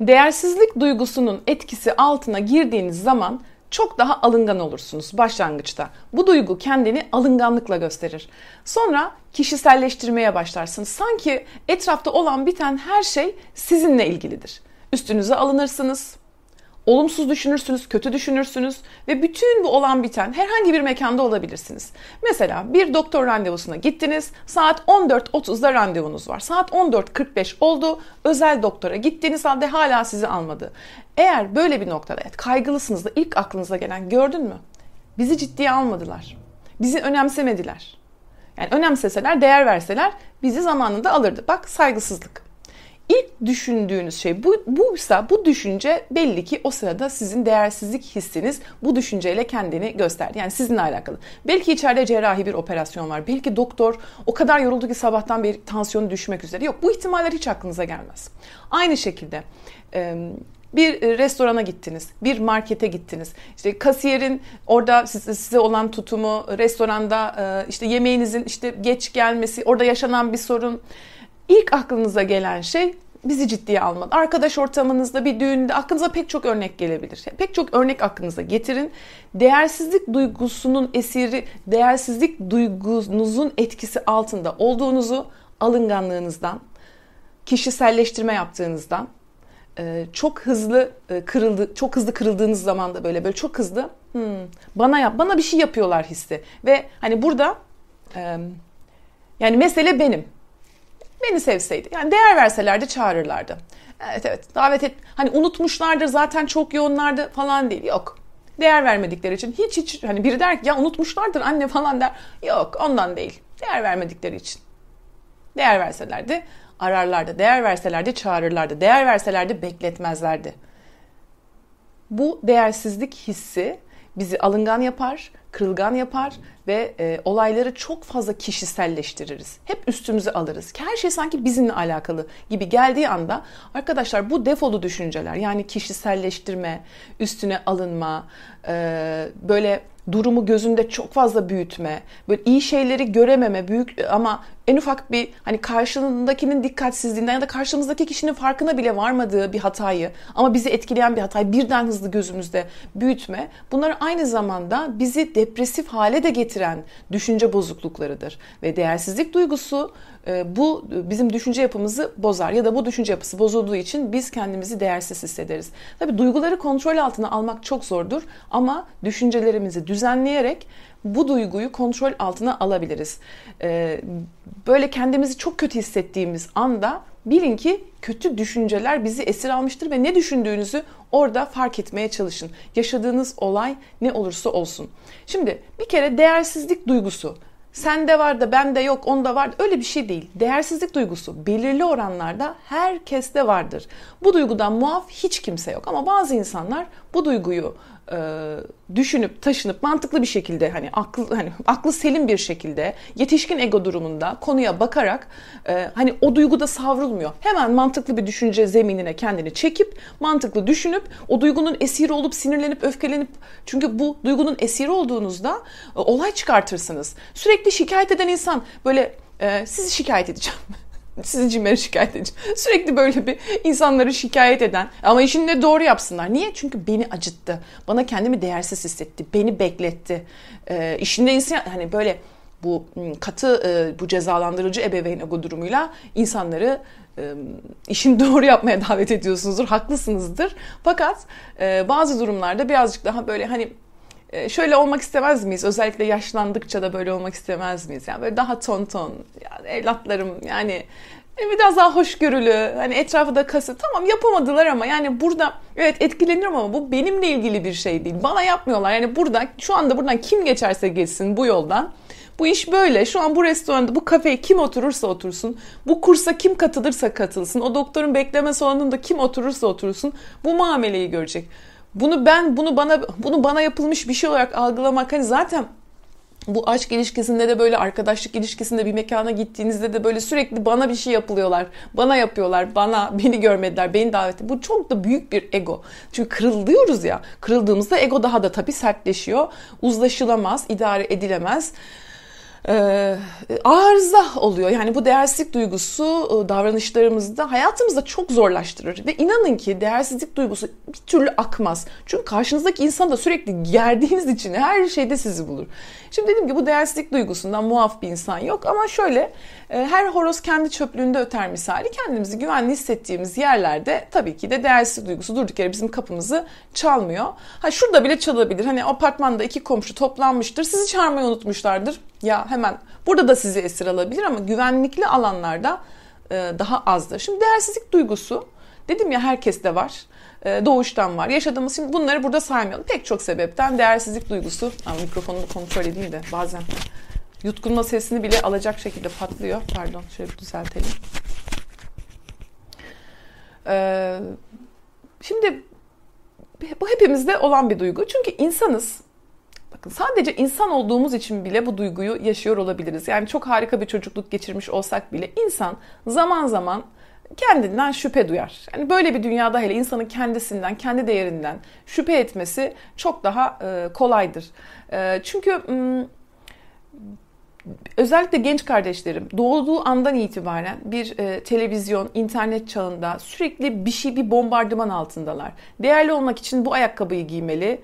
Değersizlik duygusunun etkisi altına girdiğiniz zaman çok daha alıngan olursunuz başlangıçta. Bu duygu kendini alınganlıkla gösterir. Sonra kişiselleştirmeye başlarsınız. Sanki etrafta olan biten her şey sizinle ilgilidir. Üstünüze alınırsınız, Olumsuz düşünürsünüz, kötü düşünürsünüz ve bütün bu olan biten herhangi bir mekanda olabilirsiniz. Mesela bir doktor randevusuna gittiniz, saat 14.30'da randevunuz var. Saat 14.45 oldu, özel doktora gittiğiniz halde hala sizi almadı. Eğer böyle bir noktada kaygılısınız da ilk aklınıza gelen gördün mü? Bizi ciddiye almadılar. Bizi önemsemediler. Yani önemseseler, değer verseler bizi zamanında alırdı. Bak saygısızlık ilk düşündüğünüz şey bu buysa bu düşünce belli ki o sırada sizin değersizlik hissiniz bu düşünceyle kendini gösterdi. Yani sizinle alakalı. Belki içeride cerrahi bir operasyon var. Belki doktor o kadar yoruldu ki sabahtan beri tansiyonu düşmek üzere. Yok bu ihtimaller hiç aklınıza gelmez. Aynı şekilde bir restorana gittiniz, bir markete gittiniz. İşte kasiyerin orada size, size olan tutumu, restoranda işte yemeğinizin işte geç gelmesi, orada yaşanan bir sorun İlk aklınıza gelen şey bizi ciddiye almadı. Arkadaş ortamınızda bir düğünde aklınıza pek çok örnek gelebilir. Pek çok örnek aklınıza getirin. Değersizlik duygusunun esiri, değersizlik duygunuzun etkisi altında olduğunuzu alınganlığınızdan, kişiselleştirme yaptığınızdan, e, çok hızlı e, kırıldı, çok hızlı kırıldığınız zaman da böyle böyle çok hızlı hmm, bana yap, bana bir şey yapıyorlar hissi ve hani burada yani mesele benim Beni sevseydi. Yani değer verselerdi çağırırlardı. Evet evet davet et. Hani unutmuşlardır zaten çok yoğunlardı falan değil. Yok. Değer vermedikleri için hiç hiç hani biri der ki ya unutmuşlardır anne falan der. Yok ondan değil. Değer vermedikleri için. Değer verselerdi ararlardı. Değer verselerdi çağırırlardı. Değer verselerdi bekletmezlerdi. Bu değersizlik hissi bizi alıngan yapar, kırılgan yapar ve e, olayları çok fazla kişiselleştiririz. Hep üstümüze alırız. Her şey sanki bizimle alakalı gibi geldiği anda arkadaşlar bu defolu düşünceler yani kişiselleştirme, üstüne alınma, e, böyle durumu gözünde çok fazla büyütme, böyle iyi şeyleri görememe, büyük ama en ufak bir hani karşındakinin dikkatsizliğinden ya da karşımızdaki kişinin farkına bile varmadığı bir hatayı ama bizi etkileyen bir hatayı birden hızlı gözümüzde büyütme. Bunlar aynı zamanda bizi depresif hale de getiren düşünce bozukluklarıdır ve değersizlik duygusu e, bu bizim düşünce yapımızı bozar ya da bu düşünce yapısı bozulduğu için biz kendimizi değersiz hissederiz. Tabii duyguları kontrol altına almak çok zordur ama düşüncelerimizi düzenleyerek bu duyguyu kontrol altına alabiliriz. E, böyle kendimizi çok kötü hissettiğimiz anda bilin ki kötü düşünceler bizi esir almıştır ve ne düşündüğünüzü orada fark etmeye çalışın. Yaşadığınız olay ne olursa olsun. Şimdi bir kere değersizlik duygusu sende var da bende yok onda var öyle bir şey değil. Değersizlik duygusu belirli oranlarda herkeste vardır. Bu duygudan muaf hiç kimse yok ama bazı insanlar bu duyguyu e, düşünüp taşınıp mantıklı bir şekilde hani aklı hani aklı selim bir şekilde yetişkin ego durumunda konuya bakarak e, hani o duyguda savrulmuyor. Hemen mantıklı bir düşünce zeminine kendini çekip mantıklı düşünüp o duygunun esiri olup sinirlenip öfkelenip çünkü bu duygunun esiri olduğunuzda e, olay çıkartırsınız. Sürekli şikayet eden insan böyle e, sizi şikayet edeceğim. sizi cimeri şikayet edeceğim. Sürekli böyle bir insanları şikayet eden ama işini de doğru yapsınlar. Niye? Çünkü beni acıttı. Bana kendimi değersiz hissetti. Beni bekletti. E, işinde insan hani böyle bu katı e, bu cezalandırıcı ebeveyn ego durumuyla insanları e, işini doğru yapmaya davet ediyorsunuzdur. Haklısınızdır. Fakat e, bazı durumlarda birazcık daha böyle hani ee, şöyle olmak istemez miyiz? Özellikle yaşlandıkça da böyle olmak istemez miyiz? Yani böyle daha ton ton, yani evlatlarım yani biraz daha hoşgörülü, hani etrafı da kası. Tamam yapamadılar ama yani burada evet etkilenirim ama bu benimle ilgili bir şey değil. Bana yapmıyorlar. Yani burada şu anda buradan kim geçerse geçsin bu yoldan. Bu iş böyle. Şu an bu restoranda, bu kafeye kim oturursa otursun, bu kursa kim katılırsa katılsın, o doktorun bekleme salonunda kim oturursa otursun bu muameleyi görecek. Bunu ben bunu bana bunu bana yapılmış bir şey olarak algılamak hani zaten bu aşk ilişkisinde de böyle arkadaşlık ilişkisinde bir mekana gittiğinizde de böyle sürekli bana bir şey yapılıyorlar. Bana yapıyorlar. Bana beni görmediler. Beni davet Bu çok da büyük bir ego. Çünkü kırılıyoruz ya. Kırıldığımızda ego daha da tabii sertleşiyor. Uzlaşılamaz, idare edilemez. E, arıza oluyor. Yani bu değersizlik duygusu e, davranışlarımızda hayatımızda çok zorlaştırır. Ve inanın ki değersizlik duygusu bir türlü akmaz. Çünkü karşınızdaki insan da sürekli gerdiğiniz için her şeyde sizi bulur. Şimdi dedim ki bu değersizlik duygusundan muaf bir insan yok ama şöyle e, her horoz kendi çöplüğünde öter misali kendimizi güvenli hissettiğimiz yerlerde tabii ki de değersizlik duygusu durduk yere bizim kapımızı çalmıyor. Ha şurada bile çalabilir. Hani apartmanda iki komşu toplanmıştır. Sizi çağırmayı unutmuşlardır. Ya hemen burada da sizi esir alabilir ama güvenlikli alanlarda e, daha azdır. Şimdi değersizlik duygusu dedim ya herkeste var. E, doğuştan var. Yaşadığımız şimdi bunları burada saymayalım. Pek çok sebepten değersizlik duygusu. Ama mikrofonun kontrol edeyim de bazen yutkunma sesini bile alacak şekilde patlıyor. Pardon şöyle bir düzeltelim. Ee, şimdi bu hepimizde olan bir duygu. Çünkü insanız. Bakın sadece insan olduğumuz için bile bu duyguyu yaşıyor olabiliriz. Yani çok harika bir çocukluk geçirmiş olsak bile insan zaman zaman kendinden şüphe duyar. Yani böyle bir dünyada hele insanın kendisinden, kendi değerinden şüphe etmesi çok daha e, kolaydır. E, çünkü özellikle genç kardeşlerim doğduğu andan itibaren bir e, televizyon, internet çağında sürekli bir şey, bir bombardıman altındalar. Değerli olmak için bu ayakkabıyı giymeli,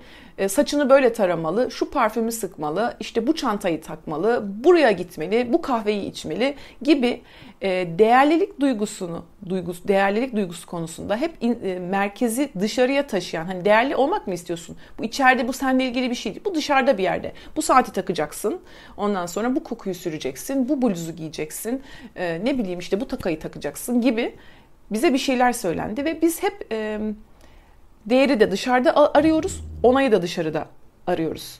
saçını böyle taramalı, şu parfümü sıkmalı, işte bu çantayı takmalı, buraya gitmeli, bu kahveyi içmeli gibi e, değerlilik duygusunu, duygusu, değerlilik duygusu konusunda hep e, merkezi dışarıya taşıyan, hani değerli olmak mı istiyorsun? Bu içeride bu seninle ilgili bir şey değil. Bu dışarıda bir yerde. Bu saati takacaksın. Ondan sonra bu kokuyu süreceksin, bu bluzu giyeceksin. E, ne bileyim işte bu takayı takacaksın gibi bize bir şeyler söylendi ve biz hep e, değeri de dışarıda arıyoruz, onayı da dışarıda arıyoruz.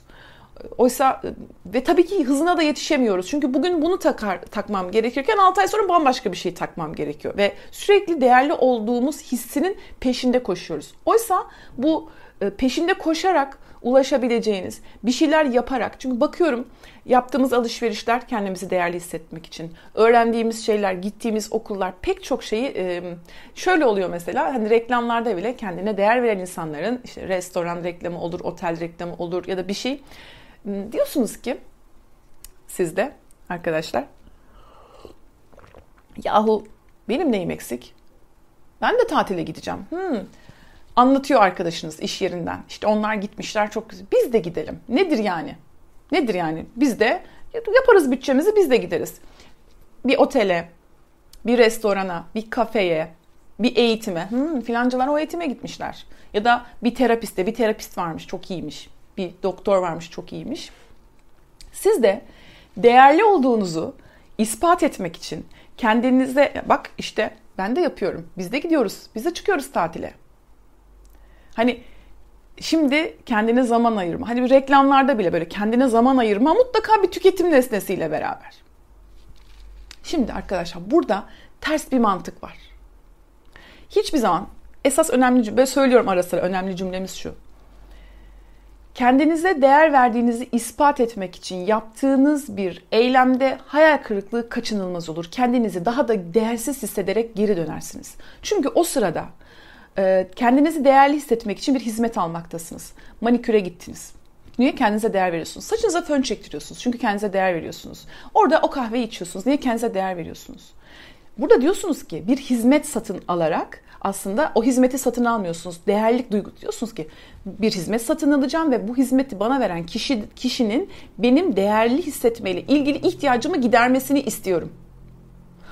Oysa ve tabii ki hızına da yetişemiyoruz. Çünkü bugün bunu takar, takmam gerekirken 6 ay sonra bambaşka bir şey takmam gerekiyor. Ve sürekli değerli olduğumuz hissinin peşinde koşuyoruz. Oysa bu e, peşinde koşarak ulaşabileceğiniz bir şeyler yaparak çünkü bakıyorum yaptığımız alışverişler kendimizi değerli hissetmek için öğrendiğimiz şeyler gittiğimiz okullar pek çok şeyi şöyle oluyor mesela hani reklamlarda bile kendine değer veren insanların işte restoran reklamı olur otel reklamı olur ya da bir şey diyorsunuz ki siz de arkadaşlar yahu benim neyim eksik? Ben de tatile gideceğim. Hmm. Anlatıyor arkadaşınız iş yerinden. İşte onlar gitmişler çok güzel. Biz de gidelim. Nedir yani? Nedir yani? Biz de yaparız bütçemizi biz de gideriz. Bir otele, bir restorana, bir kafeye, bir eğitime. Hmm, filancalar o eğitime gitmişler. Ya da bir terapiste, bir terapist varmış çok iyiymiş bir doktor varmış çok iyiymiş. Siz de değerli olduğunuzu ispat etmek için kendinize bak işte ben de yapıyorum. Biz de gidiyoruz. Biz de çıkıyoruz tatile. Hani şimdi kendine zaman ayırma. Hani reklamlarda bile böyle kendine zaman ayırma mutlaka bir tüketim nesnesiyle beraber. Şimdi arkadaşlar burada ters bir mantık var. Hiçbir zaman esas önemli böyle söylüyorum ara sıra önemli cümlemiz şu. Kendinize değer verdiğinizi ispat etmek için yaptığınız bir eylemde hayal kırıklığı kaçınılmaz olur. Kendinizi daha da değersiz hissederek geri dönersiniz. Çünkü o sırada kendinizi değerli hissetmek için bir hizmet almaktasınız. Maniküre gittiniz. Niye kendinize değer veriyorsunuz? Saçınıza fön çektiriyorsunuz. Çünkü kendinize değer veriyorsunuz. Orada o kahveyi içiyorsunuz. Niye kendinize değer veriyorsunuz? Burada diyorsunuz ki bir hizmet satın alarak aslında o hizmeti satın almıyorsunuz. Değerlik duygu diyorsunuz ki bir hizmet satın alacağım ve bu hizmeti bana veren kişi kişinin benim değerli hissetmeyle ilgili ihtiyacımı gidermesini istiyorum.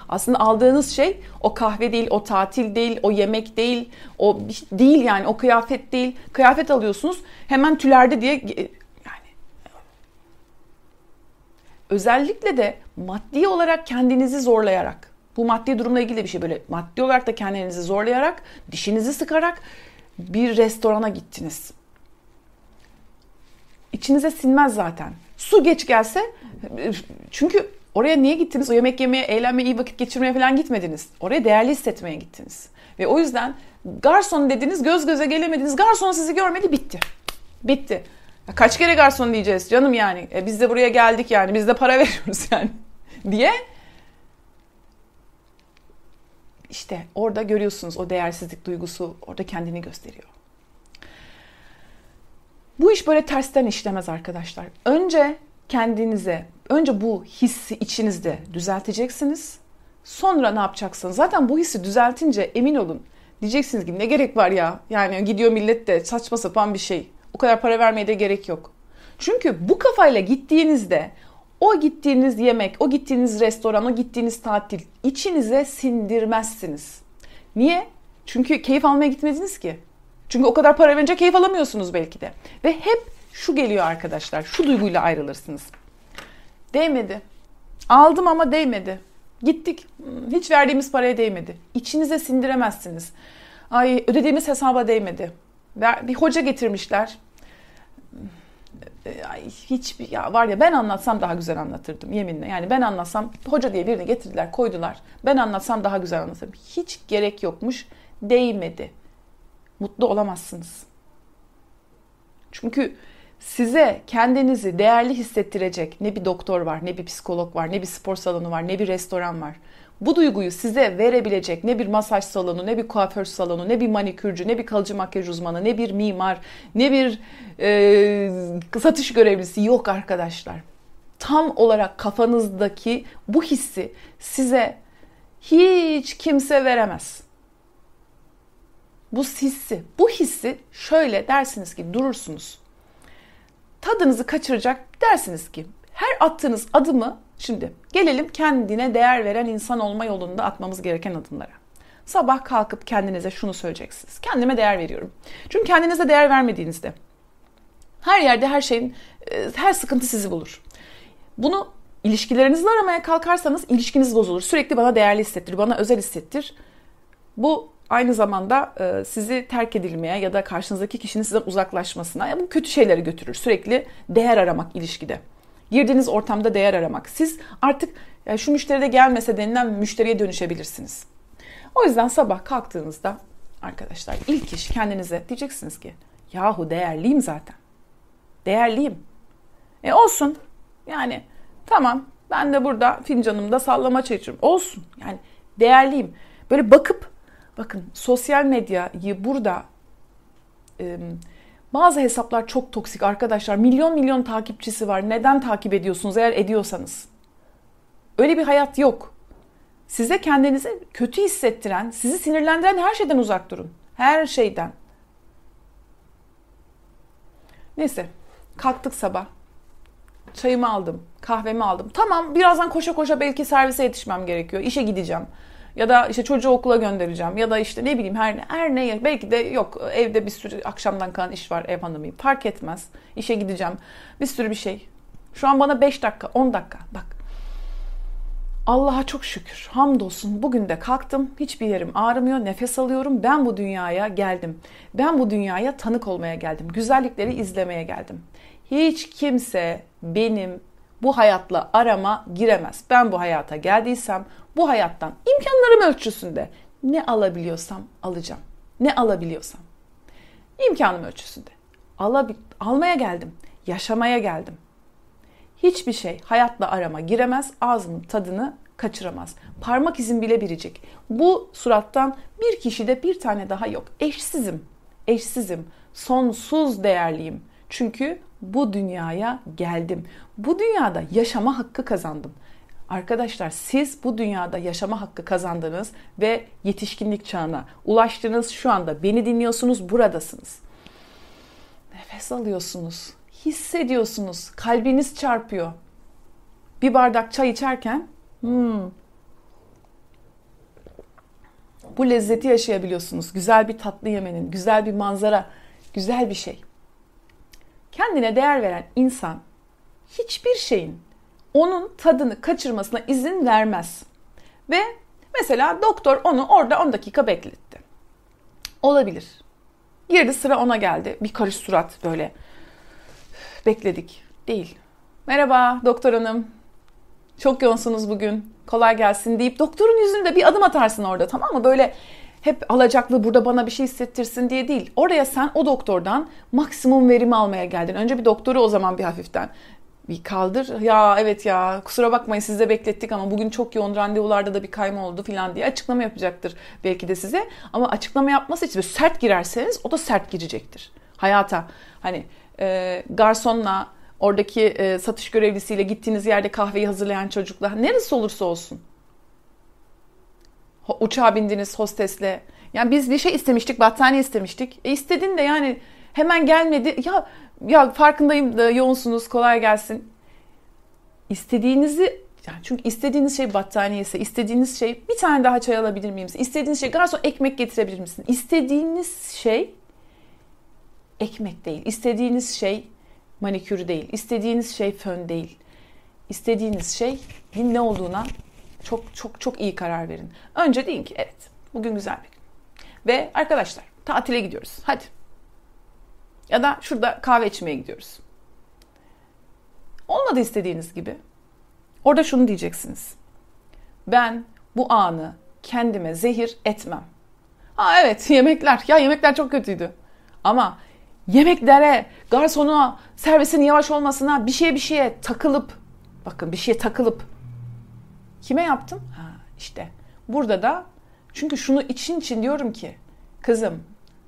Aslında aldığınız şey o kahve değil, o tatil değil, o yemek değil, o değil yani o kıyafet değil. Kıyafet alıyorsunuz hemen tülerde diye yani özellikle de maddi olarak kendinizi zorlayarak bu maddi durumla ilgili bir şey böyle maddi olarak da kendinizi zorlayarak, dişinizi sıkarak bir restorana gittiniz. İçinize sinmez zaten. Su geç gelse çünkü oraya niye gittiniz? O yemek yemeye, eğlenmeye, iyi vakit geçirmeye falan gitmediniz. Oraya değerli hissetmeye gittiniz. Ve o yüzden garson dediniz, göz göze gelemediniz. Garson sizi görmedi, bitti. Bitti. kaç kere garson diyeceğiz canım yani. E, biz de buraya geldik yani. Biz de para veriyoruz yani. diye işte orada görüyorsunuz o değersizlik duygusu orada kendini gösteriyor. Bu iş böyle tersten işlemez arkadaşlar. Önce kendinize önce bu hissi içinizde düzelteceksiniz. Sonra ne yapacaksınız? Zaten bu hissi düzeltince emin olun diyeceksiniz ki ne gerek var ya? Yani gidiyor millet de saçma sapan bir şey. O kadar para vermeye de gerek yok. Çünkü bu kafayla gittiğinizde o gittiğiniz yemek, o gittiğiniz restoran, o gittiğiniz tatil içinize sindirmezsiniz. Niye? Çünkü keyif almaya gitmediniz ki. Çünkü o kadar para verince keyif alamıyorsunuz belki de. Ve hep şu geliyor arkadaşlar, şu duyguyla ayrılırsınız. Değmedi. Aldım ama değmedi. Gittik. Hiç verdiğimiz paraya değmedi. İçinize sindiremezsiniz. Ay ödediğimiz hesaba değmedi. Bir hoca getirmişler. Ay, hiç ya var ya ben anlatsam daha güzel anlatırdım yeminle. Yani ben anlatsam hoca diye birini getirdiler koydular. Ben anlatsam daha güzel anlatırım. Hiç gerek yokmuş. Değmedi. Mutlu olamazsınız. Çünkü size kendinizi değerli hissettirecek ne bir doktor var, ne bir psikolog var, ne bir spor salonu var, ne bir restoran var. Bu duyguyu size verebilecek ne bir masaj salonu, ne bir kuaför salonu, ne bir manikürcü, ne bir kalıcı makyaj uzmanı, ne bir mimar, ne bir e, satış görevlisi yok arkadaşlar. Tam olarak kafanızdaki bu hissi size hiç kimse veremez. Bu hissi, bu hissi şöyle dersiniz ki durursunuz tadınızı kaçıracak dersiniz ki her attığınız adımı şimdi gelelim kendine değer veren insan olma yolunda atmamız gereken adımlara. Sabah kalkıp kendinize şunu söyleyeceksiniz. Kendime değer veriyorum. Çünkü kendinize değer vermediğinizde her yerde her şeyin e, her sıkıntı sizi bulur. Bunu ilişkilerinizle aramaya kalkarsanız ilişkiniz bozulur. Sürekli bana değerli hissettir, bana özel hissettir. Bu aynı zamanda e, sizi terk edilmeye ya da karşınızdaki kişinin sizden uzaklaşmasına ya bu kötü şeyleri götürür. Sürekli değer aramak ilişkide. Girdiğiniz ortamda değer aramak. Siz artık şu müşteri de gelmese denilen müşteriye dönüşebilirsiniz. O yüzden sabah kalktığınızda arkadaşlar ilk iş kendinize diyeceksiniz ki yahu değerliyim zaten. Değerliyim. E olsun. Yani tamam ben de burada fincanımda sallama içiyorum. Olsun. Yani değerliyim. Böyle bakıp Bakın sosyal medyayı burada e, bazı hesaplar çok toksik arkadaşlar. Milyon milyon takipçisi var. Neden takip ediyorsunuz eğer ediyorsanız? Öyle bir hayat yok. Size kendinizi kötü hissettiren, sizi sinirlendiren her şeyden uzak durun. Her şeyden. Neyse, kalktık sabah. Çayımı aldım, kahvemi aldım. Tamam, birazdan koşa koşa belki servise yetişmem gerekiyor. İşe gideceğim. Ya da işte çocuğu okula göndereceğim. Ya da işte ne bileyim her, her ne belki de yok evde bir sürü akşamdan kalan iş var ev hanımıyım. Fark etmez. İşe gideceğim. Bir sürü bir şey. Şu an bana 5 dakika 10 dakika bak. Allah'a çok şükür. Hamdolsun. Bugün de kalktım. Hiçbir yerim ağrımıyor. Nefes alıyorum. Ben bu dünyaya geldim. Ben bu dünyaya tanık olmaya geldim. Güzellikleri izlemeye geldim. Hiç kimse benim bu hayatla arama giremez. Ben bu hayata geldiysem bu hayattan imkanlarım ölçüsünde ne alabiliyorsam alacağım. Ne alabiliyorsam. İmkanım ölçüsünde. Alabil almaya geldim. Yaşamaya geldim. Hiçbir şey hayatla arama giremez. Ağzımın tadını kaçıramaz. Parmak izim bile biricik. Bu surattan bir kişide bir tane daha yok. Eşsizim. Eşsizim. Sonsuz değerliyim. Çünkü bu dünyaya geldim. Bu dünyada yaşama hakkı kazandım. Arkadaşlar siz bu dünyada yaşama hakkı kazandınız ve yetişkinlik çağına ulaştınız. Şu anda beni dinliyorsunuz, buradasınız. Nefes alıyorsunuz, hissediyorsunuz, kalbiniz çarpıyor. Bir bardak çay içerken hmm, bu lezzeti yaşayabiliyorsunuz. Güzel bir tatlı yemenin, güzel bir manzara, güzel bir şey. Kendine değer veren insan hiçbir şeyin onun tadını kaçırmasına izin vermez. Ve mesela doktor onu orada 10 dakika bekletti. Olabilir. Girdi sıra ona geldi. Bir karış surat böyle. Bekledik. Değil. Merhaba doktor hanım. Çok yoğunsunuz bugün. Kolay gelsin deyip doktorun yüzünde bir adım atarsın orada tamam mı? Böyle hep alacaklı burada bana bir şey hissettirsin diye değil. Oraya sen o doktordan maksimum verimi almaya geldin. Önce bir doktoru o zaman bir hafiften bir kaldır. Ya evet ya kusura bakmayın sizi de beklettik ama bugün çok yoğun randevularda da bir kayma oldu falan diye açıklama yapacaktır belki de size. Ama açıklama yapması için sert girerseniz o da sert girecektir hayata. Hani e, garsonla Oradaki e, satış görevlisiyle gittiğiniz yerde kahveyi hazırlayan çocukla neresi olursa olsun. Uçağa bindiniz hostesle. Yani biz bir şey istemiştik, battaniye istemiştik. E istedin de yani hemen gelmedi. Ya ya farkındayım da yoğunsunuz kolay gelsin. İstediğinizi yani çünkü istediğiniz şey battaniye ise, istediğiniz şey bir tane daha çay alabilir miyim? İstediğiniz şey garson ekmek getirebilir misin? İstediğiniz şey ekmek değil. İstediğiniz şey manikür değil. İstediğiniz şey fön değil. İstediğiniz şey ne olduğuna çok çok çok iyi karar verin. Önce deyin ki evet bugün güzel bir gün. Ve arkadaşlar tatile gidiyoruz. Hadi. Ya da şurada kahve içmeye gidiyoruz. Olmadı istediğiniz gibi. Orada şunu diyeceksiniz. Ben bu anı kendime zehir etmem. Ha evet yemekler. Ya yemekler çok kötüydü. Ama yemeklere, garsona, servisin yavaş olmasına, bir şeye bir şeye takılıp, bakın bir şeye takılıp kime yaptım? Ha işte burada da çünkü şunu için için diyorum ki kızım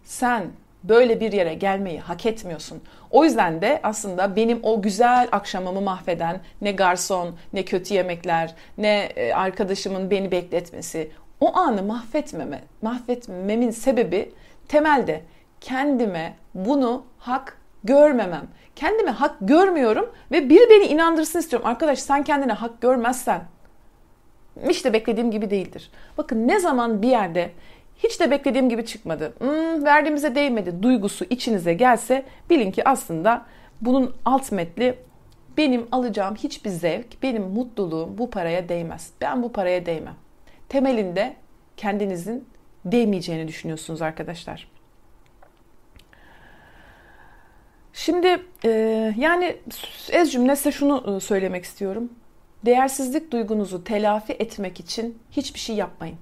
sen böyle bir yere gelmeyi hak etmiyorsun. O yüzden de aslında benim o güzel akşamımı mahveden ne garson, ne kötü yemekler, ne e, arkadaşımın beni bekletmesi, o anı mahvetmeme, mahvetmemin sebebi temelde kendime bunu hak görmemem. Kendime hak görmüyorum ve biri beni inandırsın istiyorum. Arkadaş sen kendine hak görmezsen işte beklediğim gibi değildir. Bakın ne zaman bir yerde hiç de beklediğim gibi çıkmadı. Hmm, verdiğimize değmedi duygusu içinize gelse bilin ki aslında bunun alt metli benim alacağım hiçbir zevk, benim mutluluğum bu paraya değmez. Ben bu paraya değmem. Temelinde kendinizin değmeyeceğini düşünüyorsunuz arkadaşlar. Şimdi e, yani ez cümle size şunu e, söylemek istiyorum. Değersizlik duygunuzu telafi etmek için hiçbir şey yapmayın.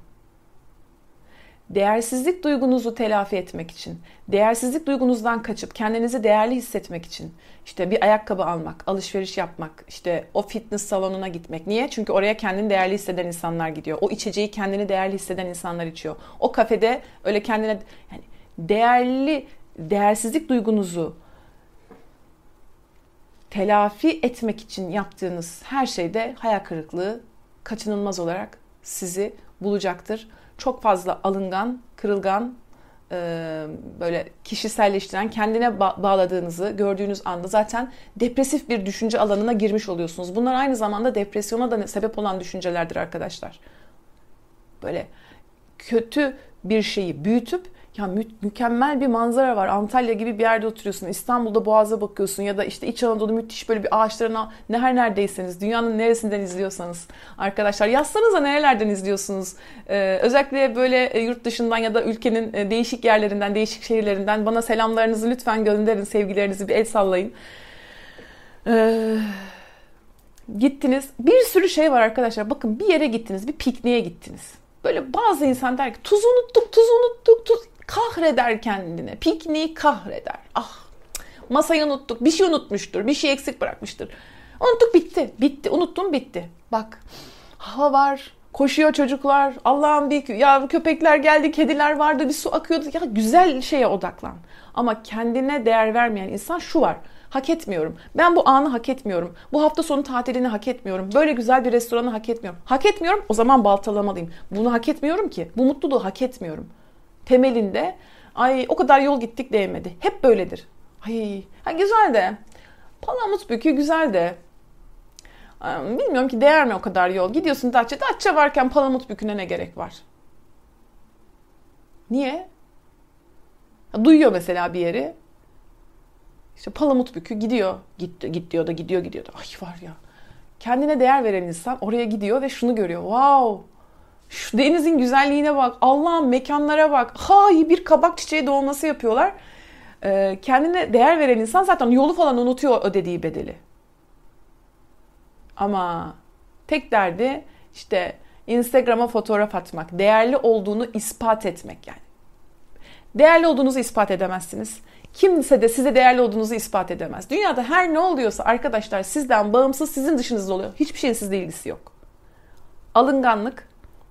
Değersizlik duygunuzu telafi etmek için, değersizlik duygunuzdan kaçıp kendinizi değerli hissetmek için, işte bir ayakkabı almak, alışveriş yapmak, işte o fitness salonuna gitmek. Niye? Çünkü oraya kendini değerli hisseden insanlar gidiyor. O içeceği kendini değerli hisseden insanlar içiyor. O kafede öyle kendine yani değerli değersizlik duygunuzu telafi etmek için yaptığınız her şeyde hayal kırıklığı kaçınılmaz olarak sizi bulacaktır. Çok fazla alıngan, kırılgan, e, böyle kişiselleştiren, kendine bağladığınızı gördüğünüz anda zaten depresif bir düşünce alanına girmiş oluyorsunuz. Bunlar aynı zamanda depresyona da sebep olan düşüncelerdir arkadaşlar. Böyle kötü bir şeyi büyütüp ya mü- mükemmel bir manzara var. Antalya gibi bir yerde oturuyorsun. İstanbul'da Boğaz'a bakıyorsun ya da işte İç Anadolu müthiş böyle bir ağaçlarına ne her neredeyseniz dünyanın neresinden izliyorsanız arkadaşlar yazsanıza nerelerden izliyorsunuz. Ee, özellikle böyle e, yurt dışından ya da ülkenin e, değişik yerlerinden, değişik şehirlerinden bana selamlarınızı lütfen gönderin, sevgilerinizi bir el sallayın. Ee, gittiniz. Bir sürü şey var arkadaşlar. Bakın bir yere gittiniz, bir pikniğe gittiniz. Böyle bazı insan der ki tuz unuttuk, tuz unuttuk, tuz kahreder kendini. Pikniği kahreder. Ah masayı unuttuk. Bir şey unutmuştur. Bir şey eksik bırakmıştır. Unuttuk bitti. Bitti. Unuttum bitti. Bak hava var. Koşuyor çocuklar. Allah'ım bir ya köpekler geldi, kediler vardı, bir su akıyordu. Ya güzel şeye odaklan. Ama kendine değer vermeyen insan şu var. Hak etmiyorum. Ben bu anı hak etmiyorum. Bu hafta sonu tatilini hak etmiyorum. Böyle güzel bir restoranı hak etmiyorum. Hak etmiyorum o zaman baltalamalıyım. Bunu hak etmiyorum ki. Bu mutluluğu hak etmiyorum temelinde ay o kadar yol gittik değmedi. Hep böyledir. Ay ha güzel de Palamut bükü güzel de bilmiyorum ki değer mi o kadar yol. Gidiyorsun Datça. Datça varken Palamut büküne ne gerek var? Niye? duyuyor mesela bir yeri. İşte Palamut bükü gidiyor. Git, git diyor da gidiyor gidiyor da. Ay var ya. Kendine değer veren insan oraya gidiyor ve şunu görüyor. Wow şu denizin güzelliğine bak. Allah'ım mekanlara bak. Hay bir kabak çiçeği dolması yapıyorlar. Ee, kendine değer veren insan zaten yolu falan unutuyor ödediği bedeli. Ama tek derdi işte Instagram'a fotoğraf atmak, değerli olduğunu ispat etmek yani. Değerli olduğunuzu ispat edemezsiniz. Kimse de size değerli olduğunuzu ispat edemez. Dünyada her ne oluyorsa arkadaşlar sizden bağımsız sizin dışınızda oluyor. Hiçbir şeyin sizle ilgisi yok. Alınganlık,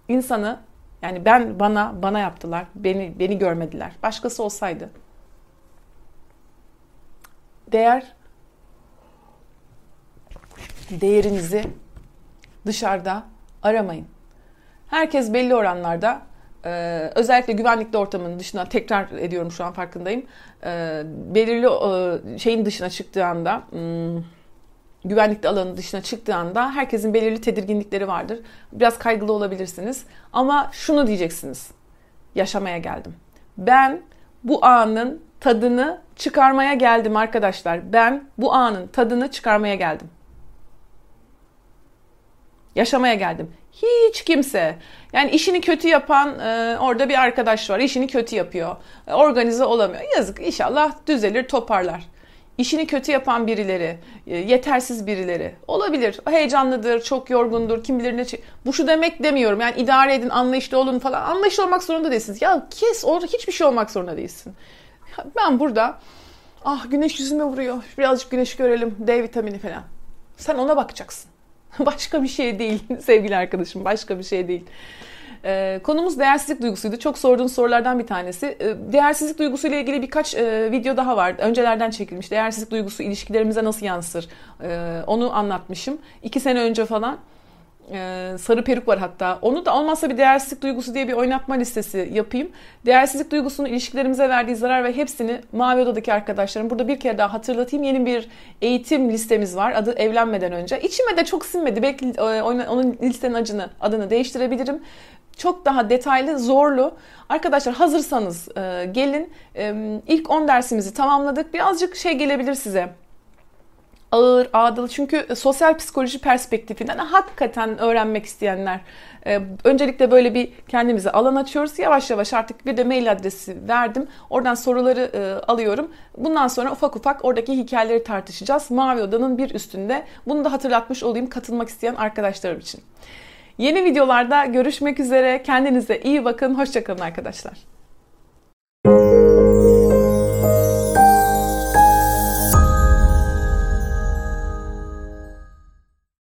insanı yani ben bana bana yaptılar. Beni beni görmediler. Başkası olsaydı değer değerinizi dışarıda aramayın. Herkes belli oranlarda e, özellikle güvenlikli ortamın dışına tekrar ediyorum şu an farkındayım. E, belirli şeyin dışına çıktığı anda hmm, güvenlikli alanın dışına çıktığı anda herkesin belirli tedirginlikleri vardır. Biraz kaygılı olabilirsiniz. Ama şunu diyeceksiniz. Yaşamaya geldim. Ben bu anın tadını çıkarmaya geldim arkadaşlar. Ben bu anın tadını çıkarmaya geldim. Yaşamaya geldim. Hiç kimse. Yani işini kötü yapan e, orada bir arkadaş var. İşini kötü yapıyor. E, organize olamıyor. Yazık inşallah düzelir toparlar. İşini kötü yapan birileri, e, yetersiz birileri olabilir. Heyecanlıdır, çok yorgundur, kim bilir ne. Bu şu demek demiyorum. Yani idare edin, anlayışlı olun falan. Anlayışlı olmak zorunda değilsiniz. Ya kes, orada hiçbir şey olmak zorunda değilsin. Ben burada ah güneş yüzüme vuruyor. Birazcık güneş görelim. D vitamini falan. Sen ona bakacaksın. başka bir şey değil sevgili arkadaşım. Başka bir şey değil. Ee, konumuz değersizlik duygusuydu. Çok sorduğun sorulardan bir tanesi. Ee, değersizlik duygusuyla ilgili birkaç e, video daha var. Öncelerden çekilmiş. Değersizlik duygusu ilişkilerimize nasıl yansır? Ee, onu anlatmışım. İki sene önce falan. Ee, sarı peruk var hatta. Onu da olmazsa bir değersizlik duygusu diye bir oynatma listesi yapayım. Değersizlik duygusunun ilişkilerimize verdiği zarar ve hepsini Mavi Oda'daki arkadaşlarım burada bir kere daha hatırlatayım. Yeni bir eğitim listemiz var. Adı evlenmeden önce. İçime de çok sinmedi. Belki e, onun listenin acını, adını değiştirebilirim. Çok daha detaylı, zorlu. Arkadaşlar hazırsanız e, gelin. E, ilk 10 dersimizi tamamladık. Birazcık şey gelebilir size ağır, ağdalı çünkü sosyal psikoloji perspektifinden hakikaten öğrenmek isteyenler e, öncelikle böyle bir kendimize alan açıyoruz. Yavaş yavaş artık bir de mail adresi verdim. Oradan soruları e, alıyorum. Bundan sonra ufak ufak oradaki hikayeleri tartışacağız. Mavi Oda'nın bir üstünde. Bunu da hatırlatmış olayım katılmak isteyen arkadaşlarım için. Yeni videolarda görüşmek üzere. Kendinize iyi bakın. Hoşçakalın arkadaşlar.